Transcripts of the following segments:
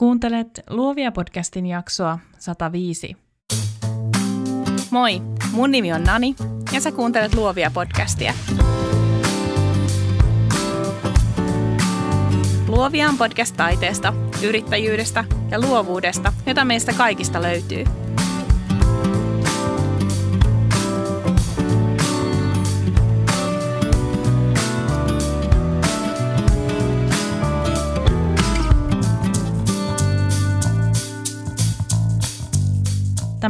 Kuuntelet Luovia podcastin jaksoa 105. Moi, mun nimi on Nani ja sä kuuntelet Luovia podcastia. Luovia on podcast taiteesta, yrittäjyydestä ja luovuudesta, jota meistä kaikista löytyy –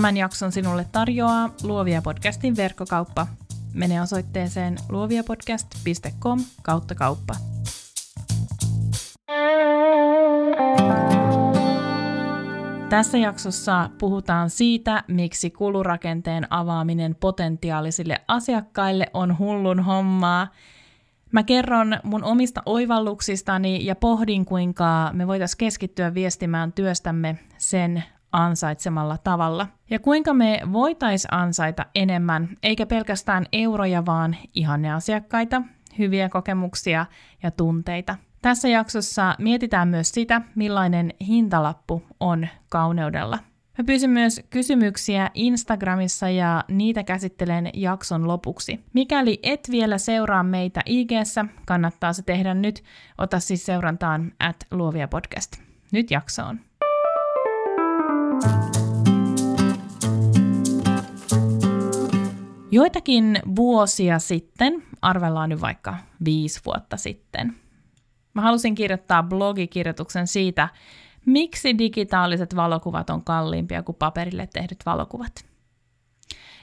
Tämän jakson sinulle tarjoaa Luovia podcastin verkkokauppa. Mene osoitteeseen luoviapodcast.com kautta kauppa. Tässä jaksossa puhutaan siitä, miksi kulurakenteen avaaminen potentiaalisille asiakkaille on hullun hommaa. Mä kerron mun omista oivalluksistani ja pohdin, kuinka me voitaisiin keskittyä viestimään työstämme sen ansaitsemalla tavalla. Ja kuinka me voitais ansaita enemmän, eikä pelkästään euroja, vaan ihanneasiakkaita, hyviä kokemuksia ja tunteita. Tässä jaksossa mietitään myös sitä, millainen hintalappu on kauneudella. Mä pyysin myös kysymyksiä Instagramissa ja niitä käsittelen jakson lopuksi. Mikäli et vielä seuraa meitä ig kannattaa se tehdä nyt. Ota siis seurantaan at luovia podcast. Nyt jaksoon. Joitakin vuosia sitten, arvellaan nyt vaikka viisi vuotta sitten, mä halusin kirjoittaa blogikirjoituksen siitä, miksi digitaaliset valokuvat on kalliimpia kuin paperille tehdyt valokuvat.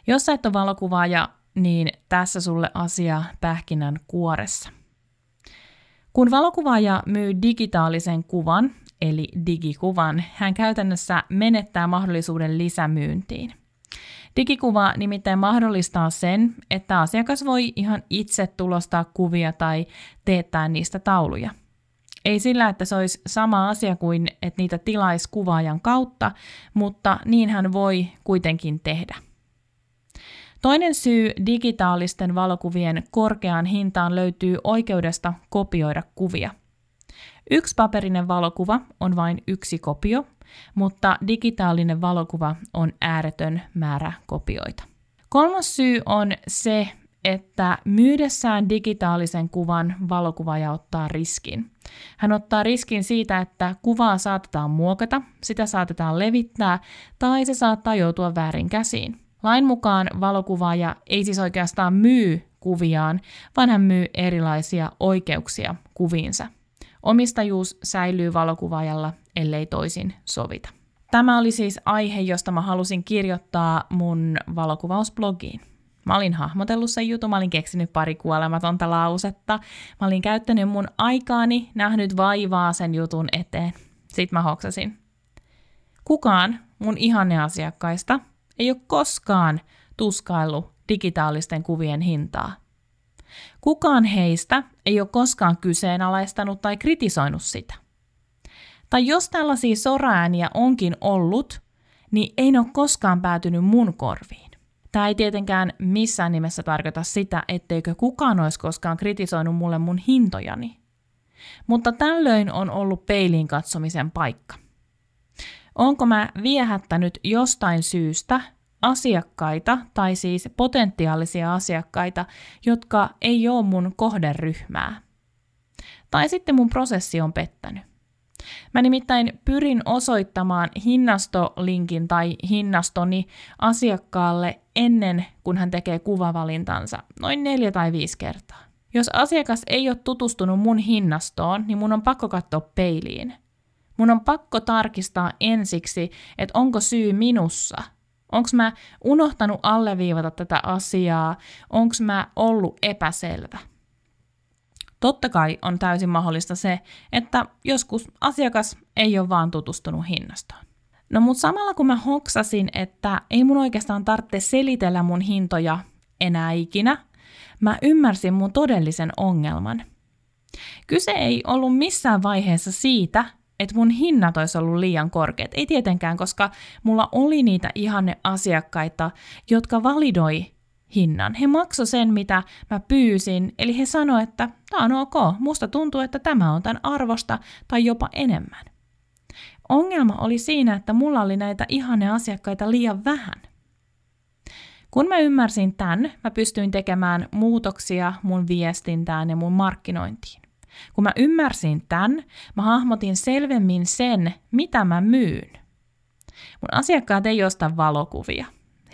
Jos sä et ole valokuvaaja, niin tässä sulle asia pähkinän kuoressa. Kun valokuvaaja myy digitaalisen kuvan, eli digikuvan, hän käytännössä menettää mahdollisuuden lisämyyntiin. Digikuva nimittäin mahdollistaa sen, että asiakas voi ihan itse tulostaa kuvia tai teettää niistä tauluja. Ei sillä, että se olisi sama asia kuin, että niitä tilaisi kuvaajan kautta, mutta niin hän voi kuitenkin tehdä. Toinen syy digitaalisten valokuvien korkeaan hintaan löytyy oikeudesta kopioida kuvia – Yksi paperinen valokuva on vain yksi kopio, mutta digitaalinen valokuva on ääretön määrä kopioita. Kolmas syy on se, että myydessään digitaalisen kuvan valokuvaaja ottaa riskin. Hän ottaa riskin siitä, että kuvaa saatetaan muokata, sitä saatetaan levittää tai se saattaa joutua väärin käsiin. Lain mukaan valokuvaaja ei siis oikeastaan myy kuviaan, vaan hän myy erilaisia oikeuksia kuviinsa. Omistajuus säilyy valokuvaajalla, ellei toisin sovita. Tämä oli siis aihe, josta mä halusin kirjoittaa mun valokuvausblogiin. Mä olin hahmotellut sen jutun, mä olin keksinyt pari kuolematonta lausetta, mä olin käyttänyt mun aikaani, nähnyt vaivaa sen jutun eteen. Sitten mä hoksasin. Kukaan mun ihanneasiakkaista ei ole koskaan tuskaillut digitaalisten kuvien hintaa. Kukaan heistä ei ole koskaan kyseenalaistanut tai kritisoinut sitä. Tai jos tällaisia soraääniä onkin ollut, niin ei ne ole koskaan päätynyt mun korviin. Tämä ei tietenkään missään nimessä tarkoita sitä, etteikö kukaan olisi koskaan kritisoinut mulle mun hintojani. Mutta tällöin on ollut peiliin katsomisen paikka. Onko mä viehättänyt jostain syystä asiakkaita, tai siis potentiaalisia asiakkaita, jotka ei ole mun kohderyhmää. Tai sitten mun prosessi on pettänyt. Mä nimittäin pyrin osoittamaan hinnastolinkin tai hinnastoni asiakkaalle ennen kuin hän tekee kuvavalintansa, noin neljä tai viisi kertaa. Jos asiakas ei ole tutustunut mun hinnastoon, niin mun on pakko katsoa peiliin. Mun on pakko tarkistaa ensiksi, että onko syy minussa – Onko mä unohtanut alleviivata tätä asiaa? Onko mä ollut epäselvä? Totta kai on täysin mahdollista se, että joskus asiakas ei ole vaan tutustunut hinnastoon. No mutta samalla kun mä hoksasin, että ei mun oikeastaan tarvitse selitellä mun hintoja enää ikinä, mä ymmärsin mun todellisen ongelman. Kyse ei ollut missään vaiheessa siitä, että mun hinnat olisi ollut liian korkeat. Ei tietenkään, koska mulla oli niitä ihanne asiakkaita, jotka validoi hinnan. He maksoi sen, mitä mä pyysin, eli he sanoivat, että tämä on ok, musta tuntuu, että tämä on tämän arvosta tai jopa enemmän. Ongelma oli siinä, että mulla oli näitä ihane asiakkaita liian vähän. Kun mä ymmärsin tämän, mä pystyin tekemään muutoksia mun viestintään ja mun markkinointiin. Kun mä ymmärsin tämän, mä hahmotin selvemmin sen, mitä mä myyn. Mun asiakkaat ei osta valokuvia.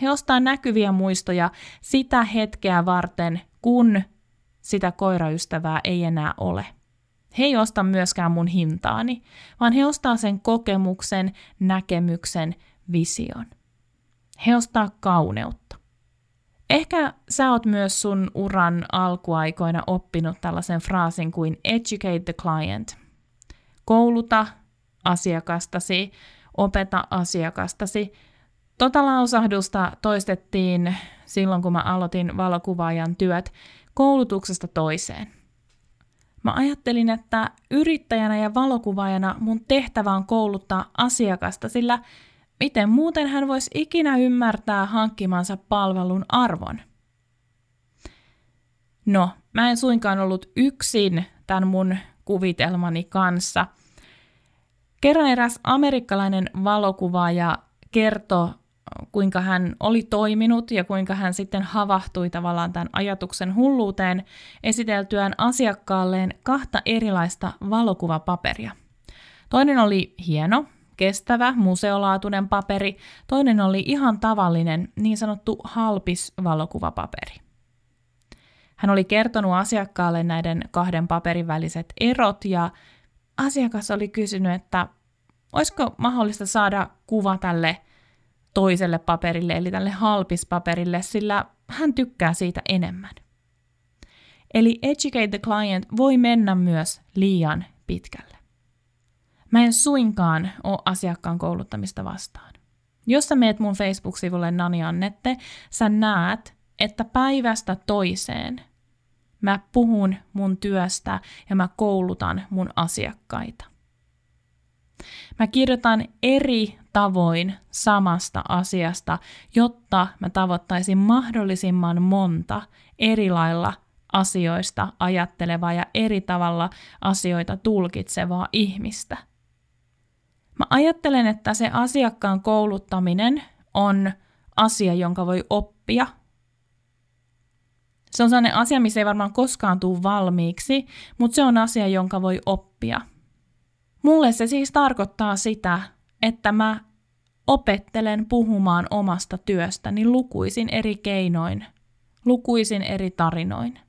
He ostaa näkyviä muistoja sitä hetkeä varten, kun sitä koiraystävää ei enää ole. He ei osta myöskään mun hintaani, vaan he ostaa sen kokemuksen, näkemyksen, vision. He ostaa kauneutta. Ehkä sä oot myös sun uran alkuaikoina oppinut tällaisen fraasin kuin educate the client. Kouluta asiakastasi, opeta asiakastasi. Tota lausahdusta toistettiin silloin, kun mä aloitin valokuvaajan työt koulutuksesta toiseen. Mä ajattelin, että yrittäjänä ja valokuvaajana mun tehtävä on kouluttaa asiakasta, sillä miten muuten hän voisi ikinä ymmärtää hankkimansa palvelun arvon? No, mä en suinkaan ollut yksin tämän mun kuvitelmani kanssa. Kerran eräs amerikkalainen valokuvaaja kertoi kuinka hän oli toiminut ja kuinka hän sitten havahtui tavallaan tämän ajatuksen hulluuteen esiteltyään asiakkaalleen kahta erilaista valokuvapaperia. Toinen oli hieno, kestävä, museolaatuinen paperi, toinen oli ihan tavallinen, niin sanottu halpis valokuvapaperi. Hän oli kertonut asiakkaalle näiden kahden paperin väliset erot ja asiakas oli kysynyt, että olisiko mahdollista saada kuva tälle toiselle paperille, eli tälle halpispaperille, sillä hän tykkää siitä enemmän. Eli educate the client voi mennä myös liian pitkälle. Mä en suinkaan ole asiakkaan kouluttamista vastaan. Jos sä meet mun Facebook-sivulle Nani Annette, sä näet, että päivästä toiseen mä puhun mun työstä ja mä koulutan mun asiakkaita. Mä kirjoitan eri tavoin samasta asiasta, jotta mä tavoittaisin mahdollisimman monta eri lailla asioista ajattelevaa ja eri tavalla asioita tulkitsevaa ihmistä. Mä ajattelen, että se asiakkaan kouluttaminen on asia, jonka voi oppia. Se on sellainen asia, missä ei varmaan koskaan tule valmiiksi, mutta se on asia, jonka voi oppia – Mulle se siis tarkoittaa sitä, että mä opettelen puhumaan omasta työstäni lukuisin eri keinoin, lukuisin eri tarinoin.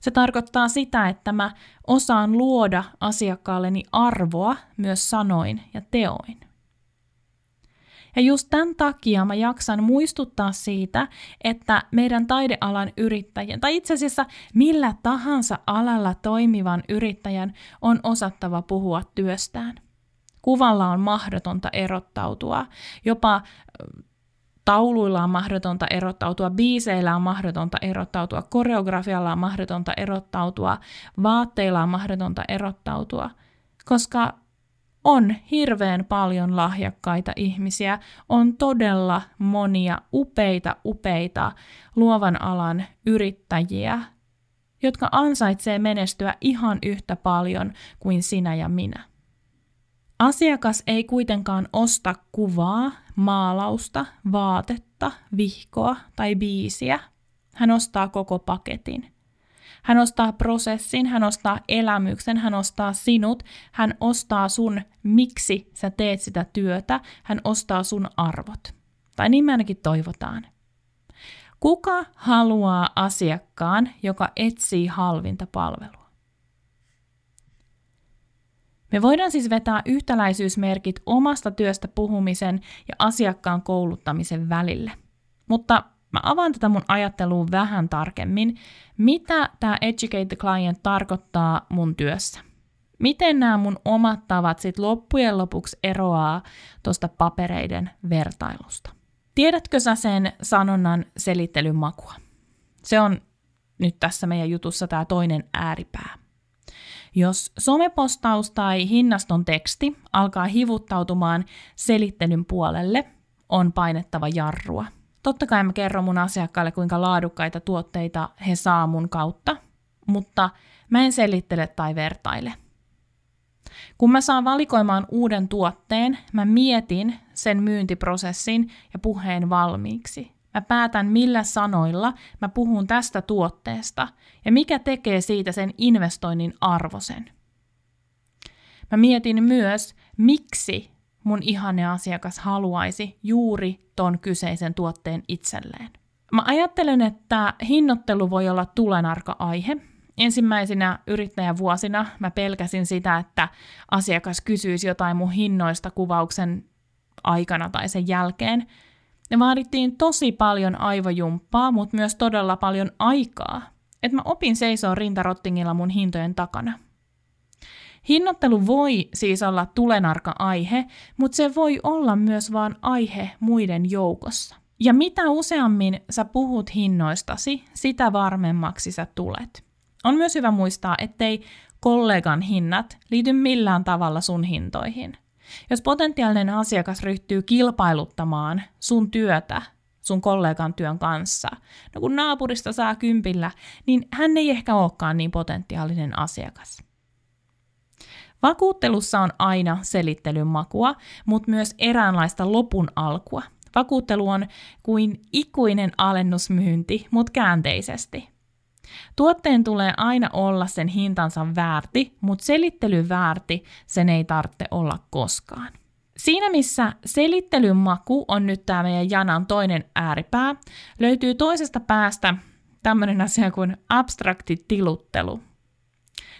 Se tarkoittaa sitä, että mä osaan luoda asiakkaalleni arvoa myös sanoin ja teoin. Ja just tämän takia mä jaksan muistuttaa siitä, että meidän taidealan yrittäjän, tai itse asiassa millä tahansa alalla toimivan yrittäjän on osattava puhua työstään. Kuvalla on mahdotonta erottautua, jopa tauluilla on mahdotonta erottautua, biiseillä on mahdotonta erottautua, koreografialla on mahdotonta erottautua, vaatteilla on mahdotonta erottautua, koska on hirveän paljon lahjakkaita ihmisiä, on todella monia upeita, upeita luovan alan yrittäjiä, jotka ansaitsee menestyä ihan yhtä paljon kuin sinä ja minä. Asiakas ei kuitenkaan osta kuvaa, maalausta, vaatetta, vihkoa tai biisiä. Hän ostaa koko paketin – hän ostaa prosessin, hän ostaa elämyksen, hän ostaa sinut, hän ostaa sun, miksi sä teet sitä työtä, hän ostaa sun arvot. Tai niin me ainakin toivotaan. Kuka haluaa asiakkaan, joka etsii halvinta palvelua? Me voidaan siis vetää yhtäläisyysmerkit omasta työstä puhumisen ja asiakkaan kouluttamisen välille. Mutta Mä avaan tätä mun ajattelua vähän tarkemmin, mitä tämä Educate the Client tarkoittaa mun työssä. Miten nämä mun omat tavat sit loppujen lopuksi eroaa tuosta papereiden vertailusta? Tiedätkö sä sen sanonnan selittelyn makua? Se on nyt tässä meidän jutussa tämä toinen ääripää. Jos somepostaus tai hinnaston teksti alkaa hivuttautumaan selittelyn puolelle, on painettava jarrua – Totta kai mä kerron mun asiakkaille, kuinka laadukkaita tuotteita he saa mun kautta, mutta mä en selittele tai vertaile. Kun mä saan valikoimaan uuden tuotteen, mä mietin sen myyntiprosessin ja puheen valmiiksi. Mä päätän millä sanoilla mä puhun tästä tuotteesta ja mikä tekee siitä sen investoinnin arvosen. Mä mietin myös, miksi mun ihanne asiakas haluaisi juuri ton kyseisen tuotteen itselleen. Mä ajattelen, että hinnoittelu voi olla tulenarka aihe. Ensimmäisinä yrittäjävuosina mä pelkäsin sitä, että asiakas kysyisi jotain mun hinnoista kuvauksen aikana tai sen jälkeen. Ne vaadittiin tosi paljon aivojumppaa, mutta myös todella paljon aikaa. Että mä opin seisoo rintarottingilla mun hintojen takana. Hinnoittelu voi siis olla tulenarka aihe, mutta se voi olla myös vain aihe muiden joukossa. Ja mitä useammin sä puhut hinnoistasi, sitä varmemmaksi sä tulet. On myös hyvä muistaa, ettei kollegan hinnat liity millään tavalla sun hintoihin. Jos potentiaalinen asiakas ryhtyy kilpailuttamaan sun työtä sun kollegan työn kanssa, no kun naapurista saa kympillä, niin hän ei ehkä olekaan niin potentiaalinen asiakas. Vakuuttelussa on aina selittelyn makua, mutta myös eräänlaista lopun alkua – Vakuuttelu on kuin ikuinen alennusmyynti, mutta käänteisesti. Tuotteen tulee aina olla sen hintansa väärti, mutta selittelyn väärti sen ei tarvitse olla koskaan. Siinä missä selittelyn maku on nyt tämä meidän janan toinen ääripää, löytyy toisesta päästä tämmöinen asia kuin abstrakti tiluttelu.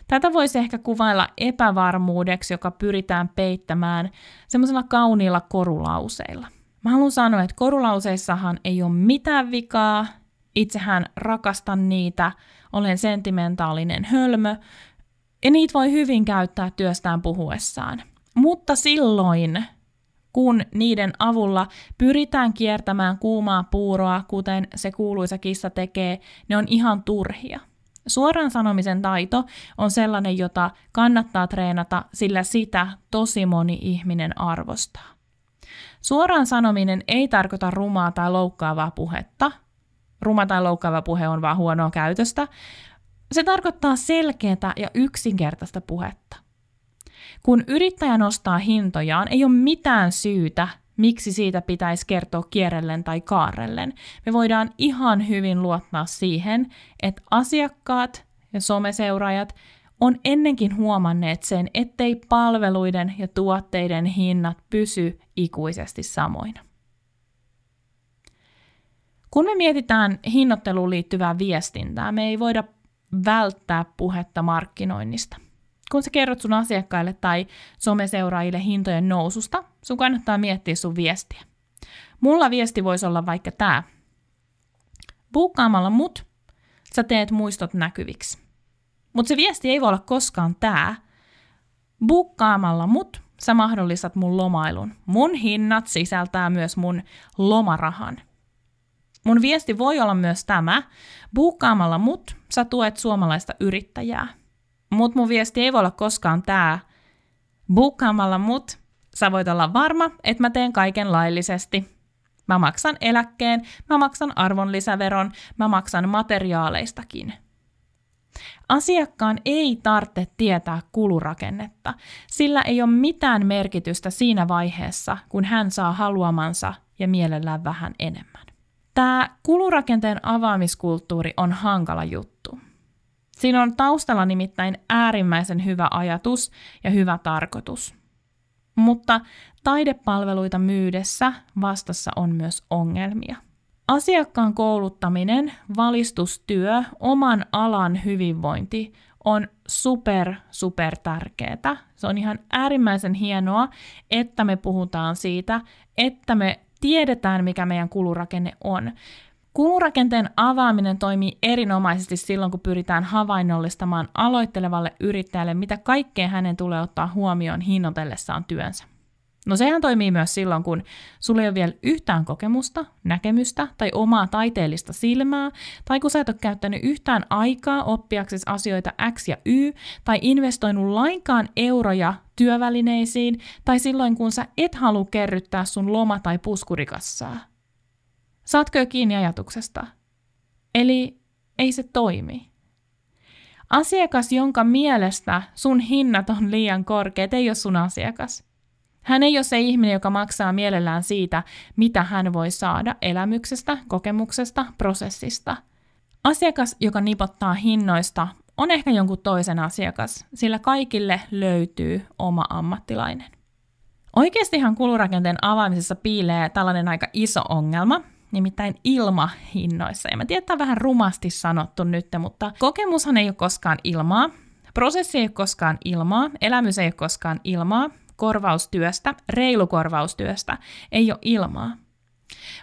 Tätä voisi ehkä kuvailla epävarmuudeksi, joka pyritään peittämään semmoisilla kauniilla korulauseilla. Mä haluan sanoa, että korulauseissahan ei ole mitään vikaa, itsehän rakastan niitä, olen sentimentaalinen hölmö, ja niitä voi hyvin käyttää työstään puhuessaan. Mutta silloin, kun niiden avulla pyritään kiertämään kuumaa puuroa, kuten se kuuluisa kissa tekee, ne on ihan turhia. Suoran sanomisen taito on sellainen, jota kannattaa treenata, sillä sitä tosi moni ihminen arvostaa. Suoraan sanominen ei tarkoita rumaa tai loukkaavaa puhetta. Ruma tai loukkaava puhe on vain huonoa käytöstä. Se tarkoittaa selkeää ja yksinkertaista puhetta. Kun yrittäjä nostaa hintojaan, ei ole mitään syytä, miksi siitä pitäisi kertoa kierrellen tai kaarellen. Me voidaan ihan hyvin luottaa siihen, että asiakkaat ja someseuraajat on ennenkin huomanneet sen, ettei palveluiden ja tuotteiden hinnat pysy ikuisesti samoina. Kun me mietitään hinnoitteluun liittyvää viestintää, me ei voida välttää puhetta markkinoinnista. Kun sä kerrot sun asiakkaille tai someseuraajille hintojen noususta, sun kannattaa miettiä sun viestiä. Mulla viesti voisi olla vaikka tämä. Buukkaamalla mut, sä teet muistot näkyviksi. Mutta se viesti ei voi olla koskaan tämä. Bukkaamalla mut sä mahdollistat mun lomailun. Mun hinnat sisältää myös mun lomarahan. Mun viesti voi olla myös tämä. Bukkaamalla mut sä tuet suomalaista yrittäjää. Mut mun viesti ei voi olla koskaan tämä. Bukkaamalla mut sä voit olla varma, että mä teen kaiken laillisesti. Mä maksan eläkkeen, mä maksan arvonlisäveron, mä maksan materiaaleistakin – Asiakkaan ei tarvitse tietää kulurakennetta, sillä ei ole mitään merkitystä siinä vaiheessa, kun hän saa haluamansa ja mielellään vähän enemmän. Tämä kulurakenteen avaamiskulttuuri on hankala juttu. Siinä on taustalla nimittäin äärimmäisen hyvä ajatus ja hyvä tarkoitus. Mutta taidepalveluita myydessä vastassa on myös ongelmia. Asiakkaan kouluttaminen, valistustyö, oman alan hyvinvointi on super, super tärkeää. Se on ihan äärimmäisen hienoa, että me puhutaan siitä, että me tiedetään, mikä meidän kulurakenne on. Kulurakenteen avaaminen toimii erinomaisesti silloin, kun pyritään havainnollistamaan aloittelevalle yrittäjälle, mitä kaikkea hänen tulee ottaa huomioon hinnoitellessaan työnsä. No sehän toimii myös silloin, kun sulla ei ole vielä yhtään kokemusta, näkemystä tai omaa taiteellista silmää, tai kun sä et ole käyttänyt yhtään aikaa oppiaksesi asioita X ja Y, tai investoinut lainkaan euroja työvälineisiin, tai silloin kun sä et halua kerryttää sun loma- tai puskurikassaa. Saatko jo kiinni ajatuksesta? Eli ei se toimi. Asiakas, jonka mielestä sun hinnat on liian korkeat, ei ole sun asiakas. Hän ei ole se ihminen, joka maksaa mielellään siitä, mitä hän voi saada elämyksestä, kokemuksesta, prosessista. Asiakas, joka nipottaa hinnoista, on ehkä jonkun toisen asiakas, sillä kaikille löytyy oma ammattilainen. Oikeastihan kulurakenteen avaamisessa piilee tällainen aika iso ongelma, nimittäin ilmahinnoissa. Ja mä tiedän, että on vähän rumasti sanottu nyt, mutta kokemushan ei ole koskaan ilmaa, prosessi ei ole koskaan ilmaa, elämys ei ole koskaan ilmaa, korvaustyöstä, reilu korvaustyöstä ei ole ilmaa.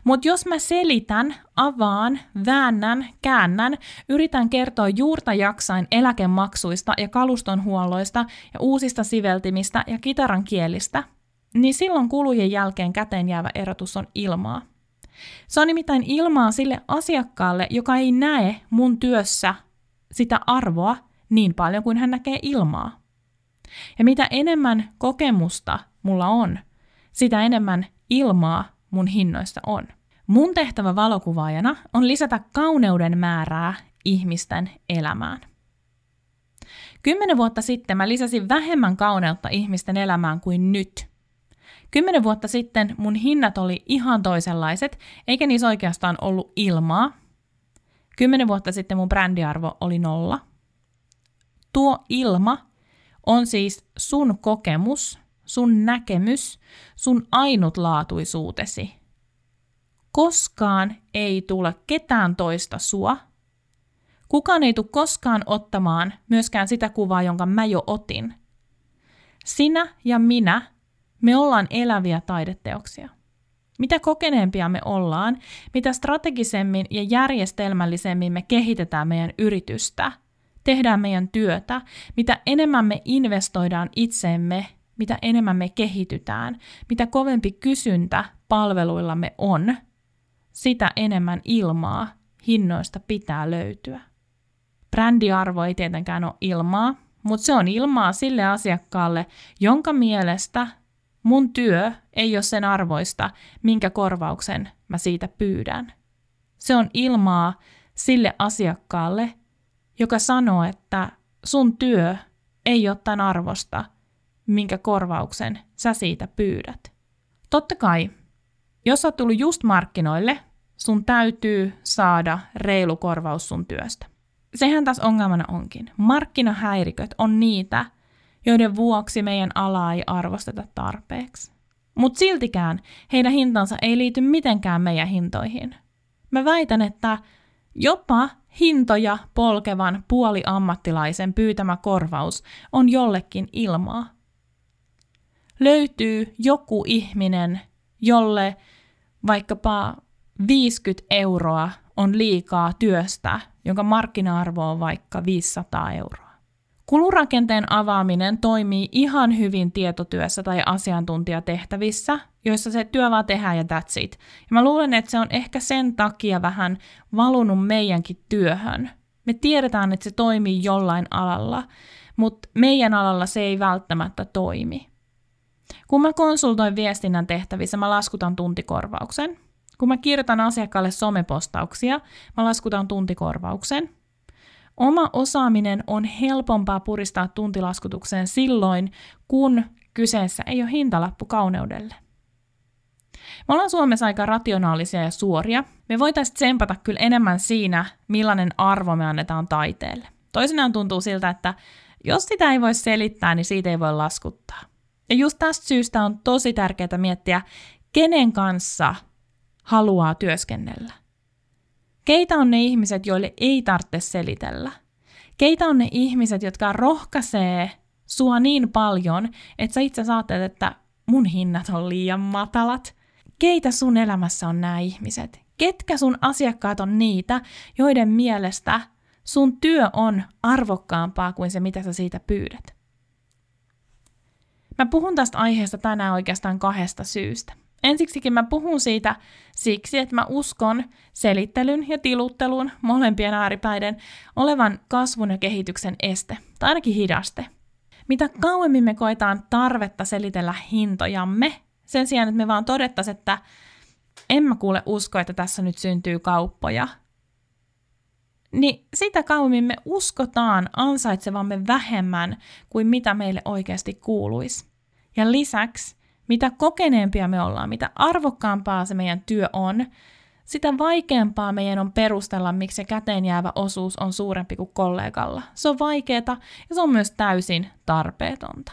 Mutta jos mä selitän, avaan, väännän, käännän, yritän kertoa juurta jaksain eläkemaksuista ja kalustonhuolloista ja uusista siveltimistä ja kitaran kielistä, niin silloin kulujen jälkeen käteen jäävä erotus on ilmaa. Se on nimittäin ilmaa sille asiakkaalle, joka ei näe mun työssä sitä arvoa niin paljon kuin hän näkee ilmaa. Ja mitä enemmän kokemusta mulla on, sitä enemmän ilmaa mun hinnoista on. Mun tehtävä valokuvaajana on lisätä kauneuden määrää ihmisten elämään. Kymmenen vuotta sitten mä lisäsin vähemmän kauneutta ihmisten elämään kuin nyt. Kymmenen vuotta sitten mun hinnat oli ihan toisenlaiset, eikä niissä oikeastaan ollut ilmaa. Kymmenen vuotta sitten mun brändiarvo oli nolla. Tuo ilma on siis sun kokemus, sun näkemys, sun ainutlaatuisuutesi. Koskaan ei tule ketään toista sua. Kukaan ei tule koskaan ottamaan myöskään sitä kuvaa, jonka mä jo otin. Sinä ja minä, me ollaan eläviä taideteoksia. Mitä kokeneempia me ollaan, mitä strategisemmin ja järjestelmällisemmin me kehitetään meidän yritystä – tehdään meidän työtä, mitä enemmän me investoidaan itseemme, mitä enemmän me kehitytään, mitä kovempi kysyntä palveluillamme on, sitä enemmän ilmaa hinnoista pitää löytyä. Brändiarvo ei tietenkään ole ilmaa, mutta se on ilmaa sille asiakkaalle, jonka mielestä mun työ ei ole sen arvoista, minkä korvauksen mä siitä pyydän. Se on ilmaa sille asiakkaalle, joka sanoo, että sun työ ei ole tämän arvosta, minkä korvauksen sä siitä pyydät. Totta kai, jos sä oot tullut just markkinoille, sun täytyy saada reilu korvaus sun työstä. Sehän tässä ongelmana onkin. Markkinahäiriköt on niitä, joiden vuoksi meidän alaa ei arvosteta tarpeeksi. Mutta siltikään heidän hintansa ei liity mitenkään meidän hintoihin. Mä väitän, että jopa hintoja polkevan puoliammattilaisen pyytämä korvaus on jollekin ilmaa. Löytyy joku ihminen, jolle vaikkapa 50 euroa on liikaa työstä, jonka markkina-arvo on vaikka 500 euroa. Kulurakenteen avaaminen toimii ihan hyvin tietotyössä tai asiantuntijatehtävissä, joissa se työ vaan tehdään ja that's it. Ja mä luulen, että se on ehkä sen takia vähän valunut meidänkin työhön. Me tiedetään, että se toimii jollain alalla, mutta meidän alalla se ei välttämättä toimi. Kun mä konsultoin viestinnän tehtävissä, mä laskutan tuntikorvauksen. Kun mä kirjoitan asiakkaalle somepostauksia, mä laskutan tuntikorvauksen. Oma osaaminen on helpompaa puristaa tuntilaskutukseen silloin, kun kyseessä ei ole hintalappu kauneudelle. Me ollaan Suomessa aika rationaalisia ja suoria. Me voitaisiin tsempata kyllä enemmän siinä, millainen arvo me annetaan taiteelle. Toisinaan tuntuu siltä, että jos sitä ei voi selittää, niin siitä ei voi laskuttaa. Ja just tästä syystä on tosi tärkeää miettiä, kenen kanssa haluaa työskennellä. Keitä on ne ihmiset, joille ei tarvitse selitellä? Keitä on ne ihmiset, jotka rohkaisee sua niin paljon, että sä itse ajattelet, että mun hinnat on liian matalat? Keitä sun elämässä on nämä ihmiset? Ketkä sun asiakkaat on niitä, joiden mielestä sun työ on arvokkaampaa kuin se, mitä sä siitä pyydät? Mä puhun tästä aiheesta tänään oikeastaan kahdesta syystä. Ensiksikin mä puhun siitä siksi, että mä uskon selittelyn ja tiluttelun molempien ääripäiden olevan kasvun ja kehityksen este, tai ainakin hidaste. Mitä kauemmin me koetaan tarvetta selitellä hintojamme, sen sijaan, että me vaan todettaisiin, että en mä kuule usko, että tässä nyt syntyy kauppoja, niin sitä kauemmin me uskotaan ansaitsevamme vähemmän kuin mitä meille oikeasti kuuluisi. Ja lisäksi, mitä kokeneempia me ollaan, mitä arvokkaampaa se meidän työ on, sitä vaikeampaa meidän on perustella, miksi se käteen jäävä osuus on suurempi kuin kollegalla. Se on vaikeaa ja se on myös täysin tarpeetonta.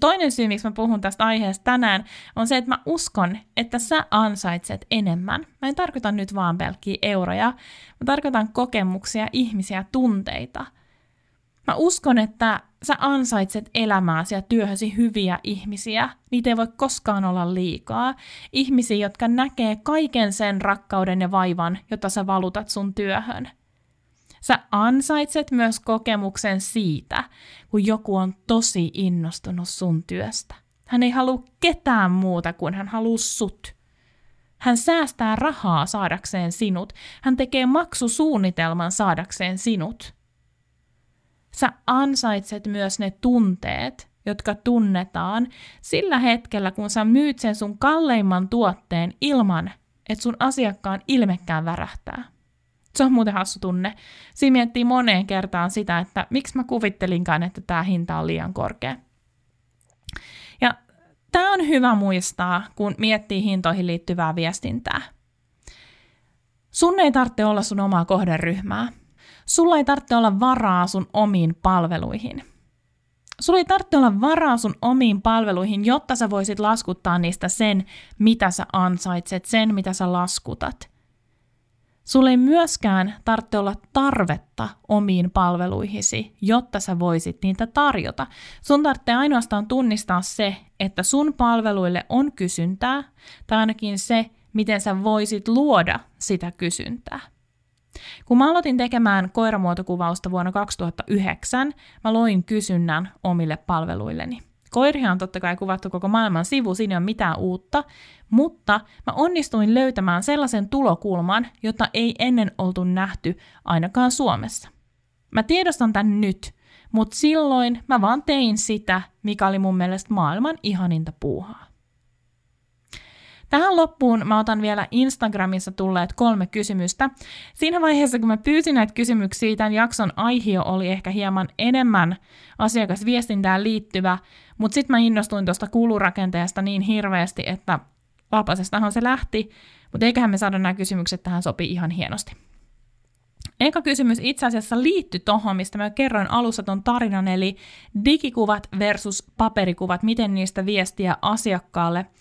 Toinen syy, miksi mä puhun tästä aiheesta tänään, on se, että mä uskon, että sä ansaitset enemmän. Mä en tarkoita nyt vaan pelkkiä euroja, mä tarkoitan kokemuksia, ihmisiä, tunteita. Mä uskon, että sä ansaitset elämääsi ja työhösi hyviä ihmisiä. Niitä ei voi koskaan olla liikaa. Ihmisiä, jotka näkee kaiken sen rakkauden ja vaivan, jota sä valutat sun työhön. Sä ansaitset myös kokemuksen siitä, kun joku on tosi innostunut sun työstä. Hän ei halua ketään muuta kuin hän haluaa sut. Hän säästää rahaa saadakseen sinut. Hän tekee maksusuunnitelman saadakseen sinut. Sä ansaitset myös ne tunteet, jotka tunnetaan sillä hetkellä, kun sä myyt sen sun kalleimman tuotteen ilman, että sun asiakkaan ilmekään värähtää. Se on muuten hassu tunne. Siinä miettii moneen kertaan sitä, että miksi mä kuvittelinkaan, että tämä hinta on liian korkea. Ja tämä on hyvä muistaa, kun miettii hintoihin liittyvää viestintää. Sun ei tarvitse olla sun omaa kohderyhmää. Sulla ei tarvitse olla varaa sun omiin palveluihin. Sulla ei tarvitse olla varaa sun omiin palveluihin, jotta sä voisit laskuttaa niistä sen, mitä sä ansaitset, sen, mitä sä laskutat – Sulle ei myöskään tarvitse olla tarvetta omiin palveluihisi, jotta sä voisit niitä tarjota. Sun tarvitsee ainoastaan tunnistaa se, että sun palveluille on kysyntää, tai ainakin se, miten sä voisit luoda sitä kysyntää. Kun mä aloitin tekemään koiramuotokuvausta vuonna 2009, mä loin kysynnän omille palveluilleni. Koiria on totta kai kuvattu koko maailman sivu, siinä ei ole mitään uutta, mutta mä onnistuin löytämään sellaisen tulokulman, jota ei ennen oltu nähty ainakaan Suomessa. Mä tiedostan tän nyt, mutta silloin mä vaan tein sitä, mikä oli mun mielestä maailman ihaninta puuhaa. Tähän loppuun mä otan vielä Instagramissa tulleet kolme kysymystä. Siinä vaiheessa, kun mä pyysin näitä kysymyksiä, tämän jakson aihio oli ehkä hieman enemmän asiakasviestintään liittyvä, mutta sitten mä innostuin tuosta kulurakenteesta niin hirveästi, että vapasestahan se lähti, mutta eiköhän me saada nämä kysymykset tähän sopii ihan hienosti. Eka kysymys itse asiassa liittyy tuohon, mistä mä kerroin alussa ton tarinan, eli digikuvat versus paperikuvat, miten niistä viestiä asiakkaalle –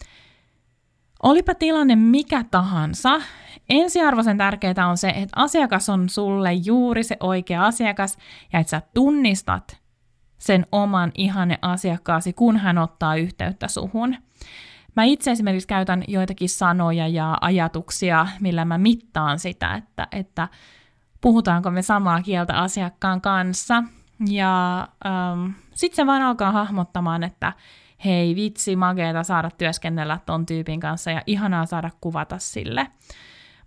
Olipa tilanne mikä tahansa, ensiarvoisen tärkeää on se, että asiakas on sulle juuri se oikea asiakas ja että sä tunnistat sen oman ihanne asiakkaasi, kun hän ottaa yhteyttä suhun. Mä itse esimerkiksi käytän joitakin sanoja ja ajatuksia, millä mä mittaan sitä, että, että puhutaanko me samaa kieltä asiakkaan kanssa. Ja ähm, sitten se vaan alkaa hahmottamaan, että hei vitsi, mageeta saada työskennellä ton tyypin kanssa ja ihanaa saada kuvata sille.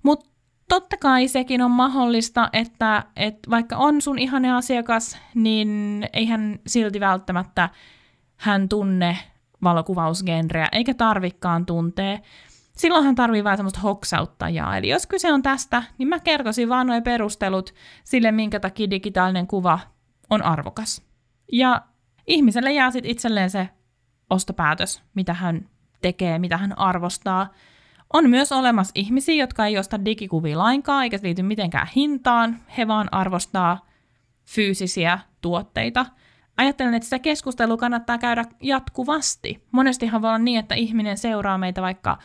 Mutta totta kai sekin on mahdollista, että, että vaikka on sun ihane asiakas, niin eihän silti välttämättä hän tunne valokuvausgenreä, eikä tarvikkaan tuntee. Silloin hän tarvii vähän semmoista hoksauttajaa. Eli jos kyse on tästä, niin mä kertoisin vaan nuo perustelut sille, minkä takia digitaalinen kuva on arvokas. Ja ihmiselle jää sitten itselleen se ostopäätös, mitä hän tekee, mitä hän arvostaa. On myös olemassa ihmisiä, jotka ei osta digikuvia lainkaan, eikä liity mitenkään hintaan. He vaan arvostaa fyysisiä tuotteita. Ajattelen, että sitä keskustelua kannattaa käydä jatkuvasti. Monestihan voi olla niin, että ihminen seuraa meitä vaikka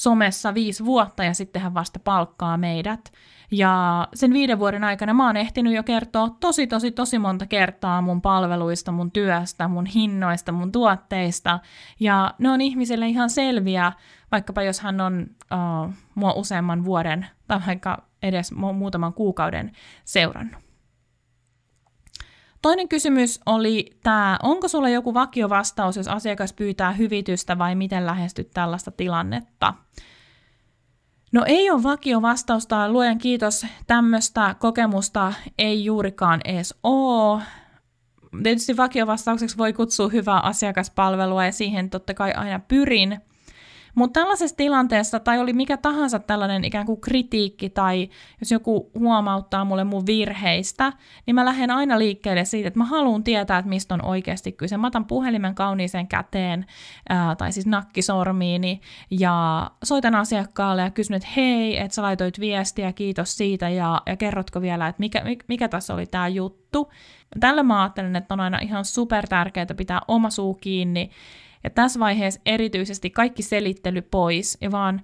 somessa viisi vuotta ja sitten hän vasta palkkaa meidät. Ja sen viiden vuoden aikana mä oon ehtinyt jo kertoa tosi, tosi, tosi monta kertaa mun palveluista, mun työstä, mun hinnoista, mun tuotteista. Ja ne on ihmisille ihan selviä, vaikkapa jos hän on uh, mua useamman vuoden tai vaikka edes mu- muutaman kuukauden seurannut. Toinen kysymys oli tämä, onko sulla joku vakiovastaus, jos asiakas pyytää hyvitystä vai miten lähestyt tällaista tilannetta? No ei ole vakio vastausta, luojan kiitos, tämmöistä kokemusta ei juurikaan edes ole. Tietysti vakiovastaukseksi voi kutsua hyvää asiakaspalvelua ja siihen totta kai aina pyrin. Mutta tällaisessa tilanteessa, tai oli mikä tahansa tällainen ikään kuin kritiikki, tai jos joku huomauttaa mulle mun virheistä, niin mä lähden aina liikkeelle siitä, että mä haluan tietää, että mistä on oikeasti kyse. Mä otan puhelimen kauniiseen käteen, ää, tai siis nakkisormiini, ja soitan asiakkaalle ja kysyn, että hei, että sä laitoit viestiä, kiitos siitä, ja, ja kerrotko vielä, että mikä, mikä tässä oli tämä juttu. Tällä mä ajattelen, että on aina ihan super tärkeää pitää oma suu kiinni, ja tässä vaiheessa erityisesti kaikki selittely pois ja vaan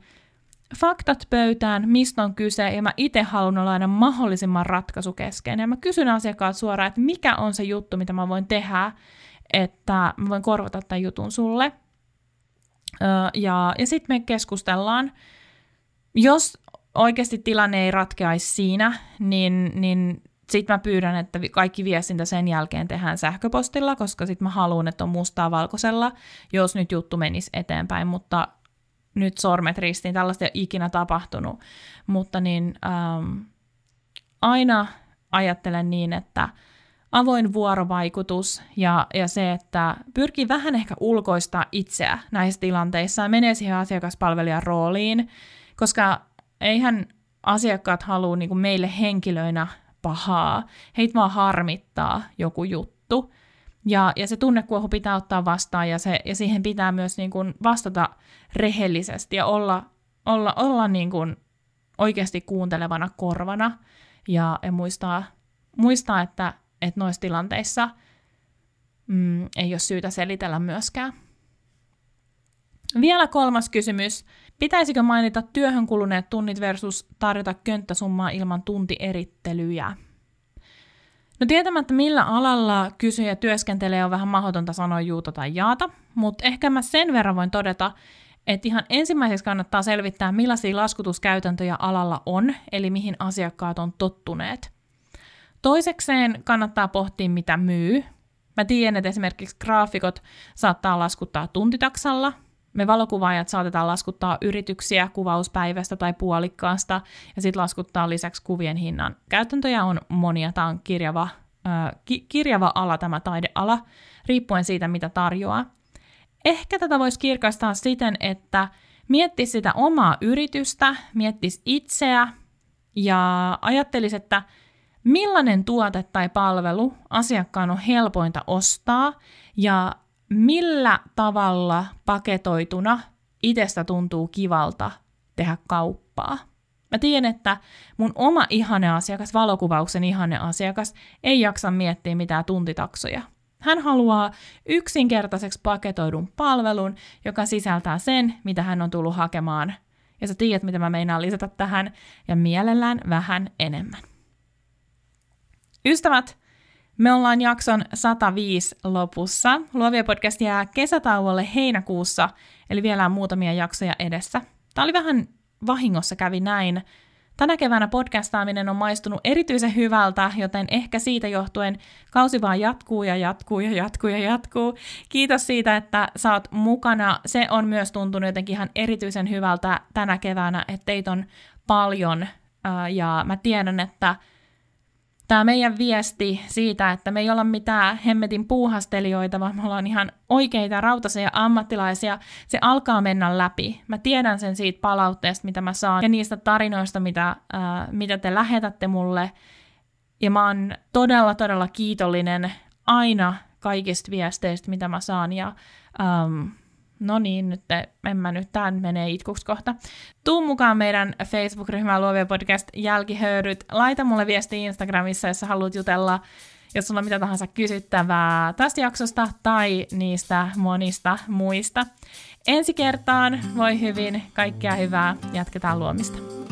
faktat pöytään, mistä on kyse, ja mä itse haluan olla aina mahdollisimman ratkaisukeskeinen. Ja mä kysyn asiakkaat suoraan, että mikä on se juttu, mitä mä voin tehdä, että mä voin korvata tämän jutun sulle. ja ja sitten me keskustellaan. Jos oikeasti tilanne ei ratkeaisi siinä, niin, niin sitten mä pyydän, että kaikki viestintä sen jälkeen tehdään sähköpostilla, koska sitten mä haluan, että on mustaa valkoisella, jos nyt juttu menisi eteenpäin, mutta nyt sormet ristiin, tällaista ei ole ikinä tapahtunut, mutta niin ähm, aina ajattelen niin, että avoin vuorovaikutus ja, ja se, että pyrkii vähän ehkä ulkoistaa itseä näissä tilanteissa ja menee siihen asiakaspalvelijan rooliin, koska eihän asiakkaat halua niin meille henkilöinä pahaa, heitä vaan harmittaa joku juttu. Ja, ja se tunnekuohu pitää ottaa vastaan ja, se, ja siihen pitää myös niin kuin vastata rehellisesti ja olla, olla, olla niin kuin oikeasti kuuntelevana korvana ja, ja muistaa, muistaa, että, että noissa tilanteissa mm, ei ole syytä selitellä myöskään. Vielä kolmas kysymys. Pitäisikö mainita työhön kuluneet tunnit versus tarjota könttäsummaa ilman tuntierittelyjä? No tietämättä millä alalla kysyjä työskentelee on vähän mahdotonta sanoa juuta tai jaata, mutta ehkä mä sen verran voin todeta, että ihan ensimmäiseksi kannattaa selvittää, millaisia laskutuskäytäntöjä alalla on, eli mihin asiakkaat on tottuneet. Toisekseen kannattaa pohtia, mitä myy. Mä tiedän, että esimerkiksi graafikot saattaa laskuttaa tuntitaksalla, me valokuvaajat saatetaan laskuttaa yrityksiä kuvauspäivästä tai puolikkaasta ja sitten laskuttaa lisäksi kuvien hinnan. Käytäntöjä on monia, tämä on kirjava, äh, ki- kirjava ala tämä taideala, riippuen siitä mitä tarjoaa. Ehkä tätä voisi kirkastaa siten, että miettisi sitä omaa yritystä, miettisi itseä ja ajattelisi, että millainen tuote tai palvelu asiakkaan on helpointa ostaa ja millä tavalla paketoituna itsestä tuntuu kivalta tehdä kauppaa. Mä tiedän, että mun oma ihane asiakas, valokuvauksen ihane asiakas, ei jaksa miettiä mitään tuntitaksoja. Hän haluaa yksinkertaiseksi paketoidun palvelun, joka sisältää sen, mitä hän on tullut hakemaan. Ja sä tiedät, mitä mä meinaan lisätä tähän, ja mielellään vähän enemmän. Ystävät, me ollaan jakson 105 lopussa. Luovia podcast jää kesätauolle heinäkuussa, eli vielä on muutamia jaksoja edessä. Tämä oli vähän vahingossa kävi näin. Tänä keväänä podcastaaminen on maistunut erityisen hyvältä, joten ehkä siitä johtuen kausi vaan jatkuu ja jatkuu ja jatkuu ja jatkuu. Kiitos siitä, että sä oot mukana. Se on myös tuntunut jotenkin ihan erityisen hyvältä tänä keväänä, että teitä on paljon. Ja mä tiedän, että tämä meidän viesti siitä, että me ei olla mitään hemmetin puuhastelijoita, vaan me ollaan ihan oikeita rautaisia ammattilaisia, se alkaa mennä läpi. Mä tiedän sen siitä palautteesta, mitä mä saan, ja niistä tarinoista, mitä, äh, mitä te lähetätte mulle. Ja mä oon todella, todella kiitollinen aina kaikista viesteistä, mitä mä saan, ja ähm, no niin, nyt en mä nyt, tää menee itkuksi kohta. Tuu mukaan meidän Facebook-ryhmään Luovia Podcast jälkihöyryt. Laita mulle viesti Instagramissa, jos haluat jutella, jos sulla on mitä tahansa kysyttävää tästä jaksosta tai niistä monista muista. Ensi kertaan, voi hyvin, kaikkea hyvää, jatketaan luomista.